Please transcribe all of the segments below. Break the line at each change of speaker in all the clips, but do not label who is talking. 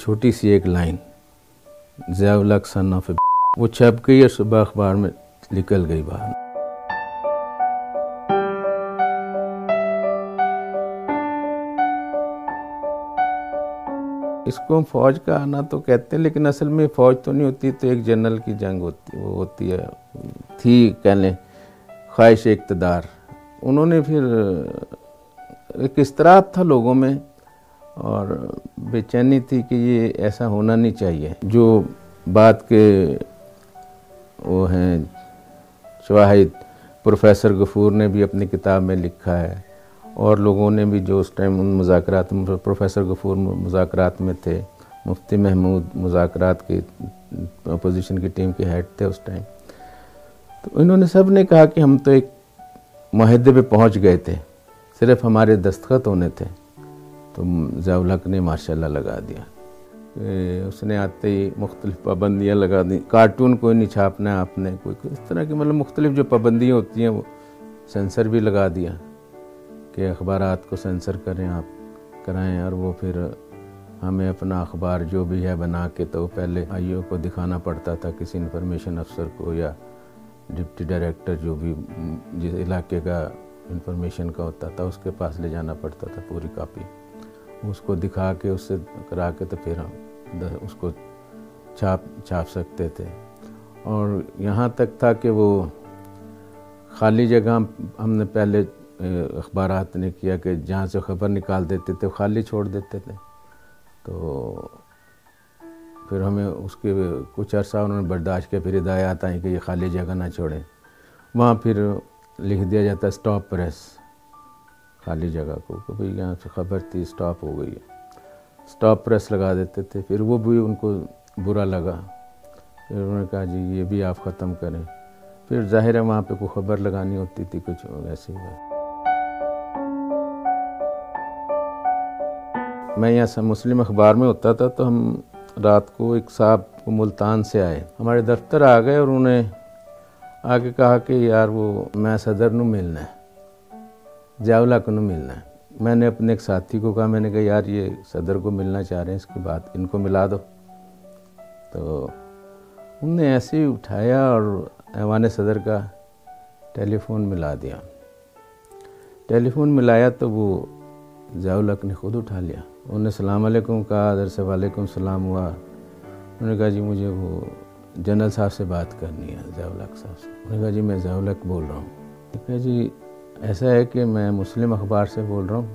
چھوٹی سی ایک لائن۔ ضیاء الق سن آف وہ چھپ گئی اور صبح اخبار میں نکل گئی باہر۔ اس کو ہم فوج کا آنا تو کہتے ہیں، لیکن اصل میں فوج تو نہیں ہوتی، تو ایک جنرل کی جنگ ہوتی، وہ ہوتی ہے۔ تھی کہہ لیں، خواہش اقتدار۔ انہوں نے پھر ایک اضطراب تھا لوگوں میں؟ اور بے چینی تھی کہ یہ ایسا ہونا نہیں چاہیے۔ جو بات کے وہ ہیں، شواہد پروفیسر غفور نے بھی اپنی کتاب میں لکھا ہے۔ اور لوگوں نے بھی جو اس ٹائم ان مذاکرات پروفیسر غفور مذاکرات میں تھے، مفتی محمود مذاکرات کی اپوزیشن کی ٹیم کے ہیڈ تھے اس ٹائم۔ تو انہوں نے سب نے کہا کہ ہم تو ایک معاہدے پہ پہنچ گئے تھے، صرف ہمارے دستخط ہونے تھے۔ تو ضیاء الحق نے ماشاء اللہ لگا دیا۔ اس نے آتے ہی مختلف پابندیاں لگا دیں۔ کارٹون کوئی نہیں چھاپنا ہے آپ نے کوئی اس طرح کی مطلب مختلف جو پابندیاں ہوتی ہیں وہ سینسر بھی لگا دیا کہ اخبارات کو سینسر کریں، آپ کرائیں اور وہ پھر ہمیں اپنا اخبار جو بھی ہے بنا کے تو پہلے آئیوں کو دکھانا پڑتا تھا، کسی انفارمیشن افسر کو یا ڈپٹی ڈائریکٹر جو بھی جس علاقے کا انفارمیشن کا ہوتا تھا، اس کے پاس لے جانا پڑتا تھا پوری کاپی۔ اس کو دکھا کے اس سے کرا کے تو پھر ہم اس کو چھاپ چھاپ سکتے تھے۔ اور یہاں تک تھا کہ وہ خالی جگہ ہم نے پہلے اخبارات نے کیا کہ جہاں سے خبر نکال دیتے تھے، خالی چھوڑ دیتے تھے۔ تو پھر ہمیں اس کے کچھ عرصہ انہوں نے برداشت کیا، پھر ہدایات آئیں کہ یہ خالی جگہ نہ چھوڑیں۔ وہاں پھر لکھ دیا جاتا ہے اسٹاپ پریس خالی جگہ کو کہ بھئی یہاں سے خبر تھی اسٹاپ ہو گئی ہے۔ اسٹاپ پریس لگا دیتے تھے، پھر وہ بھی ان کو برا لگا۔ پھر انہوں نے کہا جی یہ بھی آپ ختم کریں۔ پھر ظاہر ہے وہاں پہ کوئی خبر لگانی ہوتی تھی، کچھ ایسی ہی میں یہاں سے مسلم اخبار میں ہوتا تھا، تو ہم رات کو ایک صاحب ملتان سے آئے۔ ہمارے دفتر آ گئے اور انہوں نے آگے کہا کہ یار وہ میں صدر نو ملنا ہے۔ ضیاء کو ملنا ہے۔ میں نے اپنے ایک ساتھی کو کہا، میں نے کہا، یار، یہ صدر کو ملنا چاہ رہے ہیں، اس کی بات، ان کو ملا دو۔ تو انہوں نے ایسے ہی اٹھایا اور ایوان صدر کا ٹیلی فون ملا دیا۔ ٹیلی فون ملایا تو وہ ضیاء نے خود اٹھا لیا۔ انہوں نے السلام علیکم کہا ادھر سے وعلیکم السلام ہوا۔ انہوں نے کہا جی مجھے وہ جنرل صاحب سے بات کرنی ہے ضیاء صاحب سے۔ انہوں نے کہا جی میں ضیاء بول رہا ہوں۔ کہا جی ایسا ہے کہ میں مسلم اخبار سے بول رہا ہوں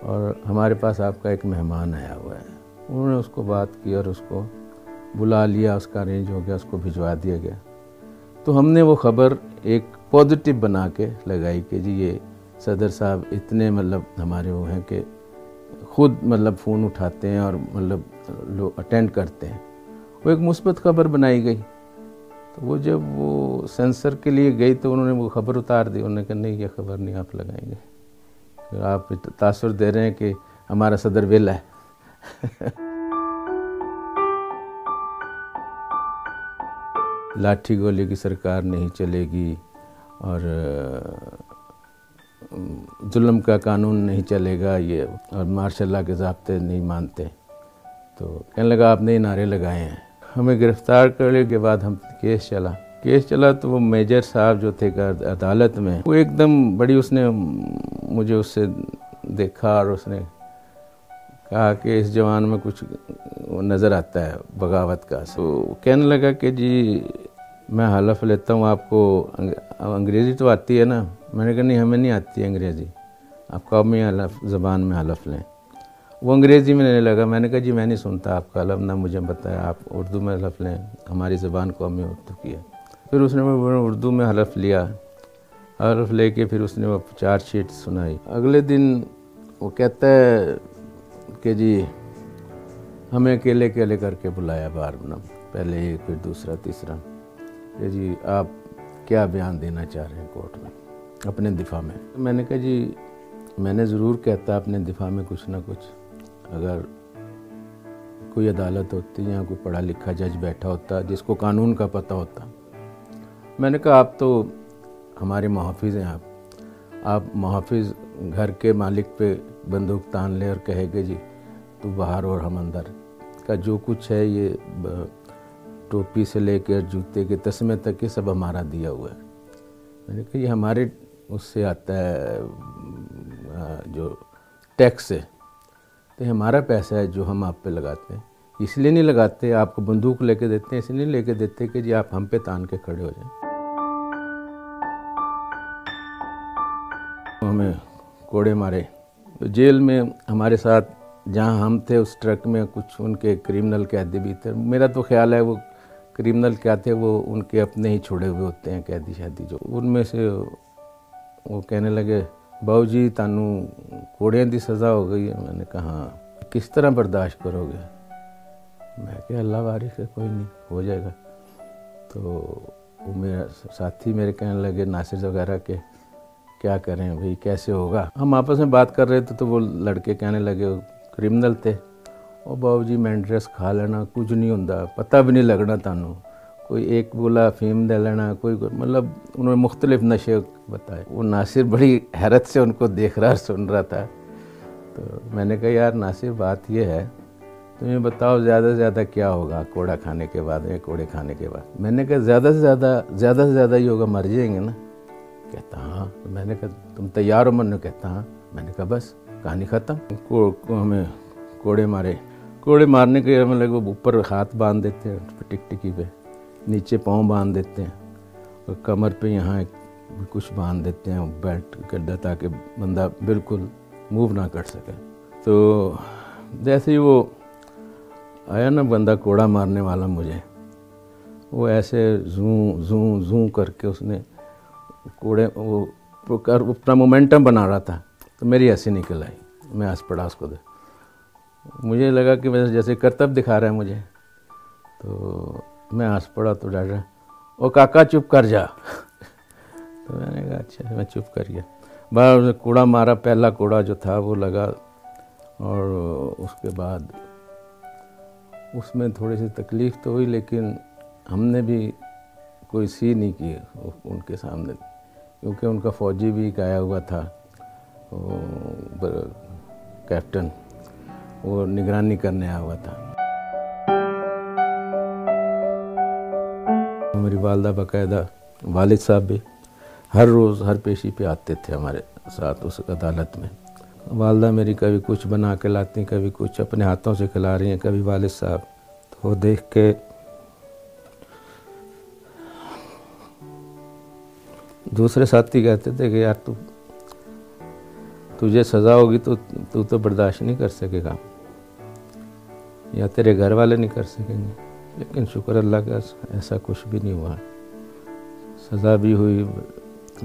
اور ہمارے پاس آپ کا ایک مہمان آیا ہوا ہے۔ انہوں نے اس کو بات کی اور اس کو بلا لیا، اس کا ارینج ہو گیا، اس کو بھجوا دیا گیا۔ تو ہم نے وہ خبر ایک پازیٹیو بنا کے لگائی کہ جی یہ صدر صاحب اتنے مطلب ہمارے وہ ہیں کہ خود مطلب فون اٹھاتے ہیں اور مطلب لوگ اٹینڈ کرتے ہیں۔ وہ ایک مثبت خبر بنائی گئی۔ وہ جب وہ سینسر کے لیے گئی تو انہوں نے وہ خبر اتار دی۔ انہوں نے کہا، نہیں، یہ خبر نہیں آپ لگائیں گے۔ آپ تاثر دے رہے ہیں کہ ہمارا صدر ویلا ہے۔ لاٹھی گولی کی سرکار نہیں چلے گی اور ظلم کا قانون نہیں چلے گا، یہ اور ماشاء اللہ کے ضابطے نہیں مانتے۔ تو کہنے لگا، آپ نے نعرے لگائے ہیں۔ ہمیں گرفتار کرنے کے بعد ہم کیس چلا۔ کیس چلا تو وہ میجر صاحب جو تھے عدالت میں، وہ ایک دم بڑی اس نے مجھے اس سے دیکھا اور اس نے کہا کہ اس جوان میں کچھ نظر آتا ہے بغاوت کا۔ تو کہنے لگا کہ جی میں حلف لیتا ہوں، آپ کو انگریزی تو آتی ہے نا؟ میں نے کہا نہیں، ہمیں نہیں آتی انگریزی۔ آپ قومی حلف، زبان میں حلف لیں۔ وہ انگریزی میں لینے لگا. میں نے کہا جی میں نہیں سنتا آپ کا حلف نہ مجھے بتایا آپ اردو میں حلف لیں، ہماری زبان قومی اردو کی ہے پھر اس نے اردو میں حلف لیا، حلف لے کے پھر اس نے وہ چار شیٹ سنائی۔ اگلے دن وہ کہتا ہے کہ جی ہمیں اکیلے اکیلے کر کے بلایا بار بنا، پہلے ایک، پھر دوسرا، تیسرا۔ کہ جی آپ کیا بیان دینا چاہ رہے ہیں کورٹ میں؟ اپنے دفاع میں۔ میں نے کہا جی میں نے ضرور کہتا، اپنے دفاع میں کچھ نہ کچھ۔ اگر کوئی عدالت ہوتی یا کوئی پڑھا لکھا جج بیٹھا ہوتا، جس کو قانون کا پتہ ہوتا، میں نے کہا، آپ تو ہمارے محافظ ہیں آپ۔ آپ محافظ گھر کے مالک پہ بندوق تان لے اور کہے کہ جی تو باہر اور ہم اندر۔ کا جو کچھ ہے یہ ٹوپی سے لے کر جوتے کے تسمے تک یہ سب ہمارا دیا ہوا ہے۔ میں نے کہا، یہ ہمارے اس سے آتا ہے جو ٹیکس ہے۔ تو ہمارا پیسہ ہے جو ہم آپ پہ لگاتے ہیں۔ اس لیے نہیں لگاتے، آپ کو بندوق لے کے دیتے ہیں، اس لیے نہیں لے کے دیتے کہ جی آپ ہم پہ تان کے کھڑے ہو جائیں۔ ہمیں کوڑے مارے۔ جیل میں ہمارے ساتھ جہاں ہم تھے، اس ٹرک میں کچھ ان کے کریمنل قیدی بھی تھے۔ میرا تو خیال ہے وہ کریمنل کیا تھے، وہ ان کے اپنے ہی چھوڑے ہوئے ہوتے ہیں، قیدی شادی جو۔ ان میں سے وہ کہنے لگے باؤ جی تانو کوڑیاں دی سزا ہو گئی ہے میں نے کہا کس طرح برداشت کرو گے میں کہ اللہ وارث ہے کوئی نہیں ہو جائے گا تو وہ میرا ساتھی میرے کہنے لگے ناصر وغیرہ کے کیا کریں بھئی کیسے ہوگا ہم آپس میں بات کر رہے تھے تو وہ لڑکے کہنے لگے کرمنل تھے او باؤ جی مینٹریس کھا لینا کچھ نہیں ہوں پتہ بھی نہیں لگنا تانوں کوئی ایک بولا، فیم دے لینا، کوئی مطلب انہوں نے مختلف نشے بتائے۔ وہ ناصر بڑی حیرت سے ان کو دیکھ رہا سن رہا تھا۔ تو میں نے کہا، یار ناصر، بات یہ ہے، تمہیں بتاؤ زیادہ سے زیادہ کیا ہوگا کوڑا کھانے کے بعد یا کوڑے کھانے کے بعد؟ میں نے کہا، زیادہ سے زیادہ زیادہ سے زیادہ ہی ہوگا، مر جائیں گے نا۔ کہتا ہاں۔ میں نے کہا، تم تیار ہو من کہتا ہاں۔ میں نے کہا، بس، کہانی ختم۔ ہمیں کوڑے مارے۔ کوڑے مارنے کے ہمیں لگے اوپر ہاتھ باندھ دیتے ہیں ٹک ٹکی پہ۔ نیچے پاؤں باندھ دیتے ہیں اور کمر پہ یہاں کچھ باندھ دیتے ہیں، بیلٹ کر تاکہ بندہ بالکل موو نہ کر سکے۔ تو جیسے ہی وہ آیا نا بندہ کوڑا مارنے والا مجھے، وہ ایسے زوں زوں زوں کر کے اس نے کوڑے، وہ اپنا مومنٹم بنا رہا تھا۔ تو میری ایسی نکل آئی، میں آس پڑا اس کو دے۔ مجھے لگا کہ جیسے کرتب دکھا رہا ہے مجھے۔ تو میں آس پڑا تو ڈاٹا او کاکا چپ کر جا. تو میں نے کہا اچھا میں چپ کر گیا. بار کوڑا مارا، پہلا کوڑا جو تھا وہ لگا اور اس کے بعد اس میں تھوڑی سی تکلیف تو ہوئی، لیکن ہم نے بھی کوئی سی نہیں کی ان کے سامنے، کیونکہ ان کا فوجی بھی گایا ہوا تھا کیپٹن، وہ نگرانی کرنے آیا ہوا تھا۔ میری والدہ باقاعدہ والد صاحب بھی ہر روز ہر پیشی پہ آتے تھے ہمارے ساتھ اس عدالت میں۔ والدہ میری کبھی کچھ بنا کے لاتی ہیں کبھی کچھ اپنے ہاتھوں سے کھلا رہی ہیں، کبھی والد صاحب۔ تو وہ دیکھ کے دوسرے ساتھی کہتے تھے کہ یار تو تجھے سزا ہوگی تو تو تو برداشت نہیں کر سکے گا، یا تیرے گھر والے نہیں کر سکیں گے۔ لیکن شکر اللہ کا ایسا کچھ بھی نہیں ہوا۔ سزا بھی ہوئی،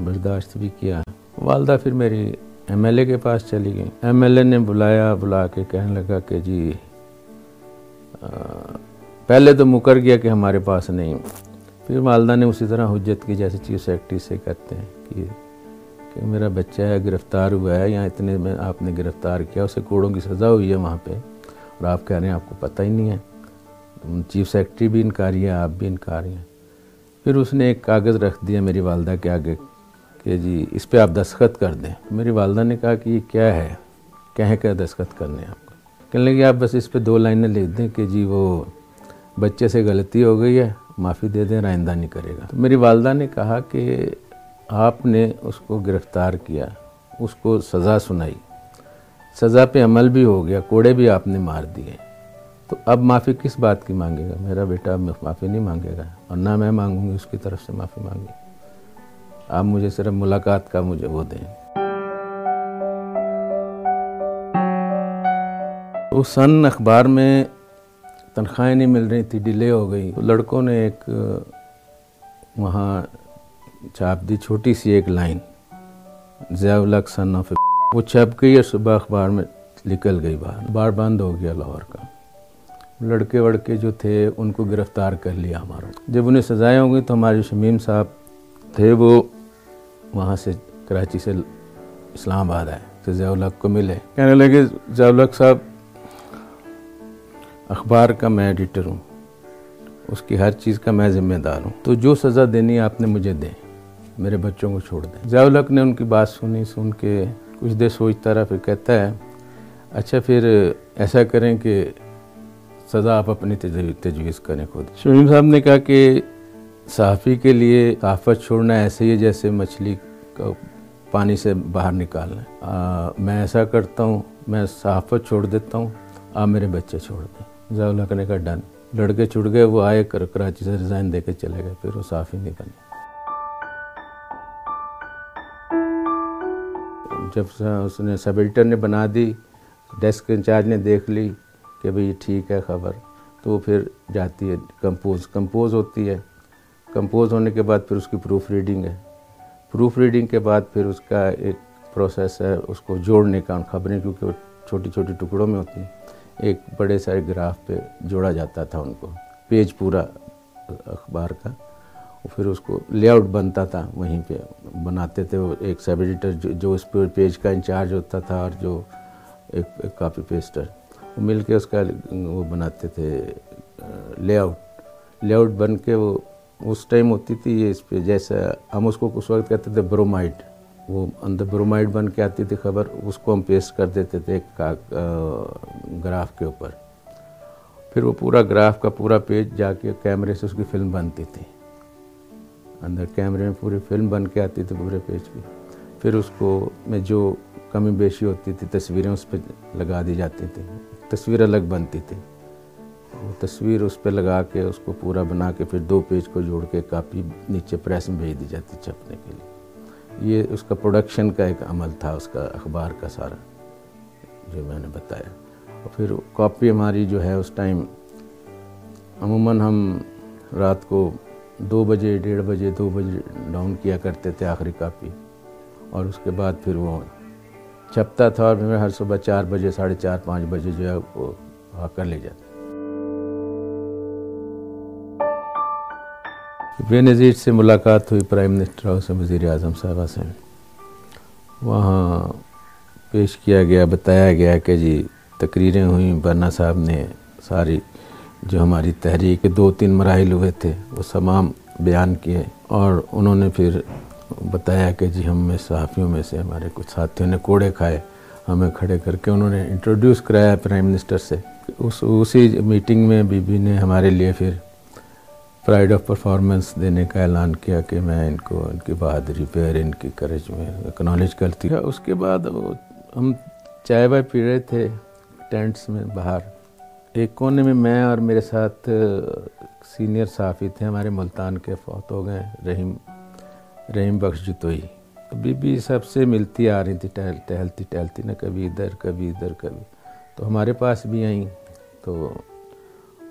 برداشت بھی کیا۔ والدہ پھر میری ایم ایل اے کے پاس چلی گئی ایم ایل اے نے بلایا، بلا کے کہنے لگا کہ جی پہلے تو مکر گیا کہ ہمارے پاس نہیں۔ پھر والدہ نے اسی طرح حجت کی، جیسے چیف سیکٹری سے کہتے ہیں کہ کہ میرا بچہ ہے، گرفتار ہوا ہے یا اتنے میں آپ نے گرفتار کیا، اسے کوڑوں کی سزا ہوئی ہے وہاں پہ۔ اور آپ کہہ رہے ہیں، آپ کو پتہ ہی نہیں ہے۔ چیف سیکٹری بھی انکاری ہے آپ بھی انکاری ہیں۔ پھر اس نے ایک کاغذ رکھ دیا میری والدہ کے آگے کہ جی اس پہ آپ دستخط کر دیں۔ میری والدہ نے کہا کہ یہ کیا ہے؟ کہیں کہ دستخط کرنے آپ کو؟ کہنے لگے آپ بس اس پہ دو لائنیں لکھ دیں کہ جی وہ بچے سے غلطی ہو گئی ہے، معافی دے دیں رائندہ نہیں کرے گا۔ میری والدہ نے کہا کہ آپ نے اس کو گرفتار کیا، اس کو سزا سنائی۔ سزا پہ عمل بھی ہو گیا، کوڑے بھی آپ نے مار دیے۔ تو اب معافی کس بات کی مانگے گا؟ میرا بیٹا اب معافی نہیں مانگے گا اور نہ میں مانگوں گی، اس کی طرف سے معافی مانگی آپ مجھے صرف ملاقات کا مجھے وہ دیں۔ اس سن اخبار میں تنخواہیں نہیں مل رہی تھی ڈیلے ہو گئی۔ لڑکوں نے ایک، وہاں چھاپ دی، چھوٹی سی ایک لائن۔ ضیاء الق سن آف وہ چھپ گئی اور صبح اخبار میں نکل گئی باہر۔ بار بند ہو گیا لاہور کا۔ لڑکے وڑکے جو تھے، ان کو گرفتار کر لیا ہمارا جب انہیں سزائیں ہو گئی تو ہمارے شمیم صاحب تھے، وہ وہاں سے کراچی سے اسلام آباد آئے، تو ضیاء الق کو ملے۔ کہنے لگے، ضیاء الق صاحب، اخبار کا میں ایڈیٹر ہوں، اس کی ہر چیز کا میں ذمہ دار ہوں، تو جو سزا دینی آپ نے مجھے دیں، میرے بچوں کو چھوڑ دیں۔ ضیاء الق نے ان کی بات سنی، سن کے کچھ دیر سوچتا رہا، پھر کہتا ہے اچھا پھر ایسا کریں کہ سزا آپ اپنی تجویز کریں خود۔ شمیم صاحب نے کہا کہ صحافی کے لیے صحافت چھوڑنا ایسے ہی جیسے مچھلی کا پانی سے باہر نکالنا میں ایسا کرتا ہوں، میں صحافت چھوڑ دیتا ہوں، آپ میرے بچے چھوڑ دیں۔ ضاء کرنے کا ڈن۔ لڑکے چھڑ گئے، وہ آئے، کر کراچی سے ریزائن دے کے چلے گئے، پھر وہ صحافی نہیں بنے۔ جب اس نے سب ایڈیٹر نے بنا دی، ڈیسک انچارج نے دیکھ لی۔ کہ بھئی ٹھیک ہے خبر، تو وہ پھر جاتی ہے کمپوز۔ کمپوز ہوتی ہے۔ کمپوز ہونے کے بعد پھر اس کی پروف ریڈنگ ہے۔ پروف ریڈنگ کے بعد پھر اس کا ایک پروسیس ہے، اس کو جوڑنے کا، خبریں، کیونکہ وہ چھوٹی چھوٹی ٹکڑوں میں ہوتی ہیں۔ ایک بڑے سارے گراف پہ جوڑا جاتا تھا ان کو، پیج پورا اخبار کا۔ پھر اس کو لے آؤٹ بنتا تھا، وہیں پہ بناتے تھے۔ وہ ایک سب ایڈیٹر جو اس پہ پیج کا انچارج ہوتا تھا اور جو ایک کاپی پیسٹر۔ وہ مل کے اس کا وہ بناتے تھے، لے آؤٹ لے آؤٹ بن کے وہ، اس ٹائم ہوتی تھی یہ اس پہ، جیسا ہم اس کو اس وقت کہتے تھے برومائڈ، وہ اندر برومائڈ بن کے آتی تھی خبر، اس کو ہم پیسٹ کر دیتے تھے ایک گراف کے اوپر۔ پھر وہ پورا گراف کا پورا پیج جا کے کیمرے سے اس کی فلم بنتی تھی۔ اندر کیمرے میں پوری فلم بن کے آتی تھی پورے پیج کی پھر اس کو میں جو کمی بیشی ہوتی تھی، تصویریں اس پہ لگا دی جاتی تھیں۔ تصویر الگ بنتی تھی۔ وہ تصویر اس پہ لگا کے، اس کو پورا بنا کے پھر دو پیج کو جوڑ کے کاپی نیچے پریس میں بھیج دی جاتی چھپنے کے لیے۔ یہ اس کا پروڈکشن کا ایک عمل تھا، اس کا اخبار کا سارا جو میں نے بتایا۔ اور پھر کاپی ہماری جو ہے، اس ٹائم عموماً ہم رات کو دو بجے، ڈیڑھ بجے، دو بجے ڈاؤن کیا کرتے تھے آخری کاپی اور اس کے بعد پھر وہ چھپتا تھا اور ہر صبح چار بجے، ساڑھے چار، پانچ بجے جو ہے وہ آ کر لے جاتے۔ بے نظیر سے ملاقات ہوئی پرائم منسٹر ہاؤس وزیر اعظم صاحبہ سے۔ وہاں پیش کیا گیا، بتایا گیا کہ جی تقریریں ہوئیں۔ برنا صاحب نے ساری جو ہماری تحریک، دو تین مراحل ہوئے تھے، وہ تمام بیان کیے اور انہوں نے پھر بتایا کہ جی ہم میں صحافیوں میں سے ہمارے کچھ ساتھیوں نے کوڑے کھائے، ہمیں کھڑے کر کے انہوں نے انٹروڈیوس کرایا پرائم منسٹر سے۔ اس، اسی میٹنگ میں بی بی نے ہمارے لیے پھر پرائڈ آف پرفارمنس دینے کا اعلان کیا کہ میں ان کو، ان کی بہادری پہ ان کی کرج میں اکنالج کرتی ہے اس کے بعد ہم چائے وائے پی رہے تھے ٹینٹس میں باہر۔ ایک کونے میں میں اور میرے ساتھ سینئر صحافی تھے ہمارے ملتان کے، فوت ہو گئے، رحیم رحیم بخش جتوئی بی بی سب سے ملتی آ رہی تھی، ٹہل، ٹہلتی ٹہلتی، نہ کبھی ادھر کبھی ادھر، کبھی۔ تو ہمارے پاس بھی آئیں۔ تو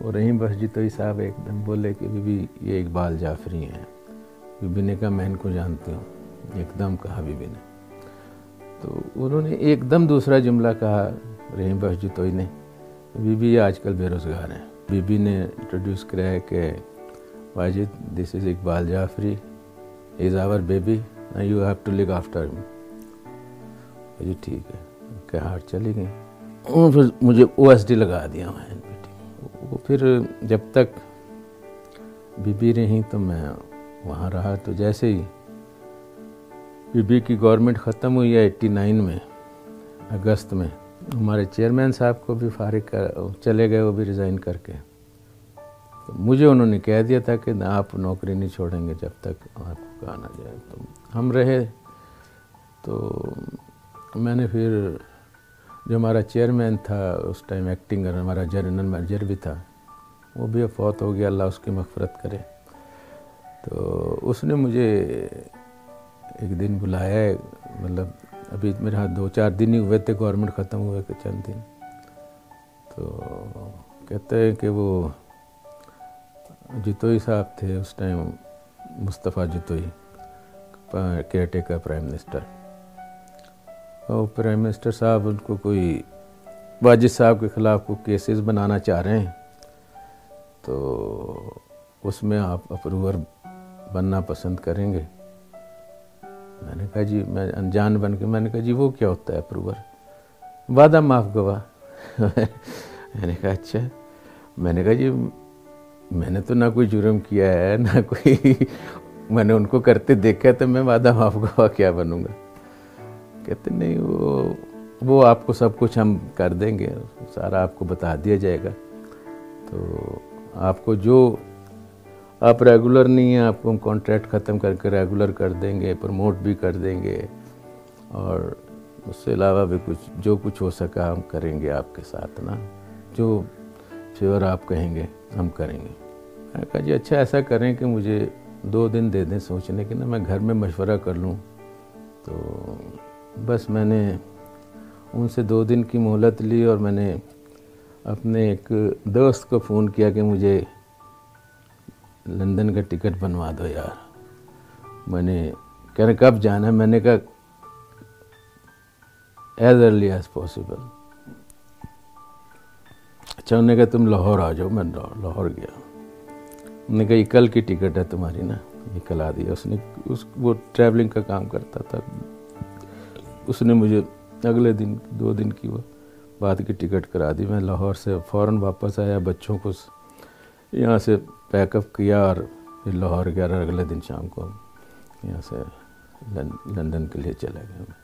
وہ رحیم بخش جتوئی صاحب ایک دم بولے کہ بی بی یہ اقبال جعفری ہیں۔ بی بی نے کہا میں ان کو جانتی ہوں۔ ایک دم کہا بی بی نے۔ تو انہوں نے ایک دم دوسرا جملہ کہا، رحیم بخش جتوئی نے بی بی آج کل بے روزگار ہیں۔ بی بی نے انٹروڈیوس کرا ہے کہ Wajid this is Iqbal Jafri. Is our baby you have to look after جی ٹھیک ہے۔ کہ ہارٹ چلی گئی۔ پھر مجھے او ایس ڈی لگا دیا میں وہ پھر جب تک بی بی رہی تو میں وہاں رہا۔ تو جیسے ہی بی بی کی گورنمنٹ ختم ہوئی ہے ایٹی نائن میں، اگست میں، ہمارے چیئرمین صاحب کو بھی فارغ کر، چلے گئے، وہ بھی ریزائن کر کے۔ مجھے انہوں نے کہہ دیا تھا کہ آپ نوکری نہیں چھوڑیں گے جب تک آپ کہا نہ جائے تو ہم رہے تو میں نے پھر جو ہمارا چیئرمین تھا، اس ٹائم ایکٹنگ ہمارا جنرل مینیجر بھی تھا، وہ بھی فوت ہو گیا۔ اللہ اس کی مغفرت کرے۔ تو اس نے مجھے ایک دن بلایا مطلب ابھی میرے ہاں دو چار دن ہی ہوئے تھے گورنمنٹ ختم ہوئے کہ چند دن۔ تو کہتے ہیں کہ وہ جتوئی صاحب تھے اس time. Mustafa Jatoi caretaker prime minister اور پرائم منسٹر صاحب ان کو کوئی واجد صاحب کے خلاف کوئی کیسز بنانا چاہ رہے ہیں تو اس میں آپ اپروور بننا پسند کریں گے میں نے کہا جی میں انجان بن کے میں نے کہا جی وہ کیا ہوتا ہے اپروور وعدہ معاف گواہ میں نے کہا اچھا میں نے کہا جی میں نے تو نہ کوئی جرم کیا ہے، نہ کوئی میں نے ان کو کرتے دیکھا تو میں وعدہ معاف گواہ کیا بنوں گا۔ کہتے نہیں، وہ وہ آپ کو سب کچھ ہم کر دیں گے، سارا آپ کو بتا دیا جائے گا۔ تو آپ کو جو آپ ریگولر نہیں ہیں، آپ کو ہم کانٹریکٹ ختم کر کے ریگولر کر دیں گے پروموٹ بھی کر دیں گے۔ اور اس سے علاوہ بھی کچھ، جو کچھ ہو سکا ہم کریں گے آپ کے ساتھ، نا؟ جو فیور آپ کہیں گے۔ ہم کریں گے۔ میں کہا جی اچھا ایسا کریں کہ مجھے دو دن دے دیں سوچنے کے نا، میں گھر میں مشورہ کر لوں۔ تو بس میں نے ان سے دو دن کی مہلت لی اور میں نے اپنے ایک دوست کو فون کیا کہ مجھے لندن کا ٹکٹ بنوا دو یار۔ میں نے کہہ رہے کب جانا ہے؟ میں نے کہا ایز ارلی ایز پاسبل اچھا انہوں نے کہا، تم لاہور آ جاؤ، میں لاہور گیا انہوں نے کہا، یہ کل کی ٹکٹ ہے تمہاری نا، یہ کل آ دیا اس نے، اس، وہ ٹریولنگ کا کام کرتا تھا۔ اس نے مجھے اگلے دن، دو دن کی وہ بعد کی ٹکٹ کرا دی۔ میں لاہور سے فوراً واپس آیا، بچوں کو یہاں سے پیک اپ کیا اور پھر لاہور گیا۔ اگلے دن شام کو یہاں سے لندن کے لیے چلا گیا میں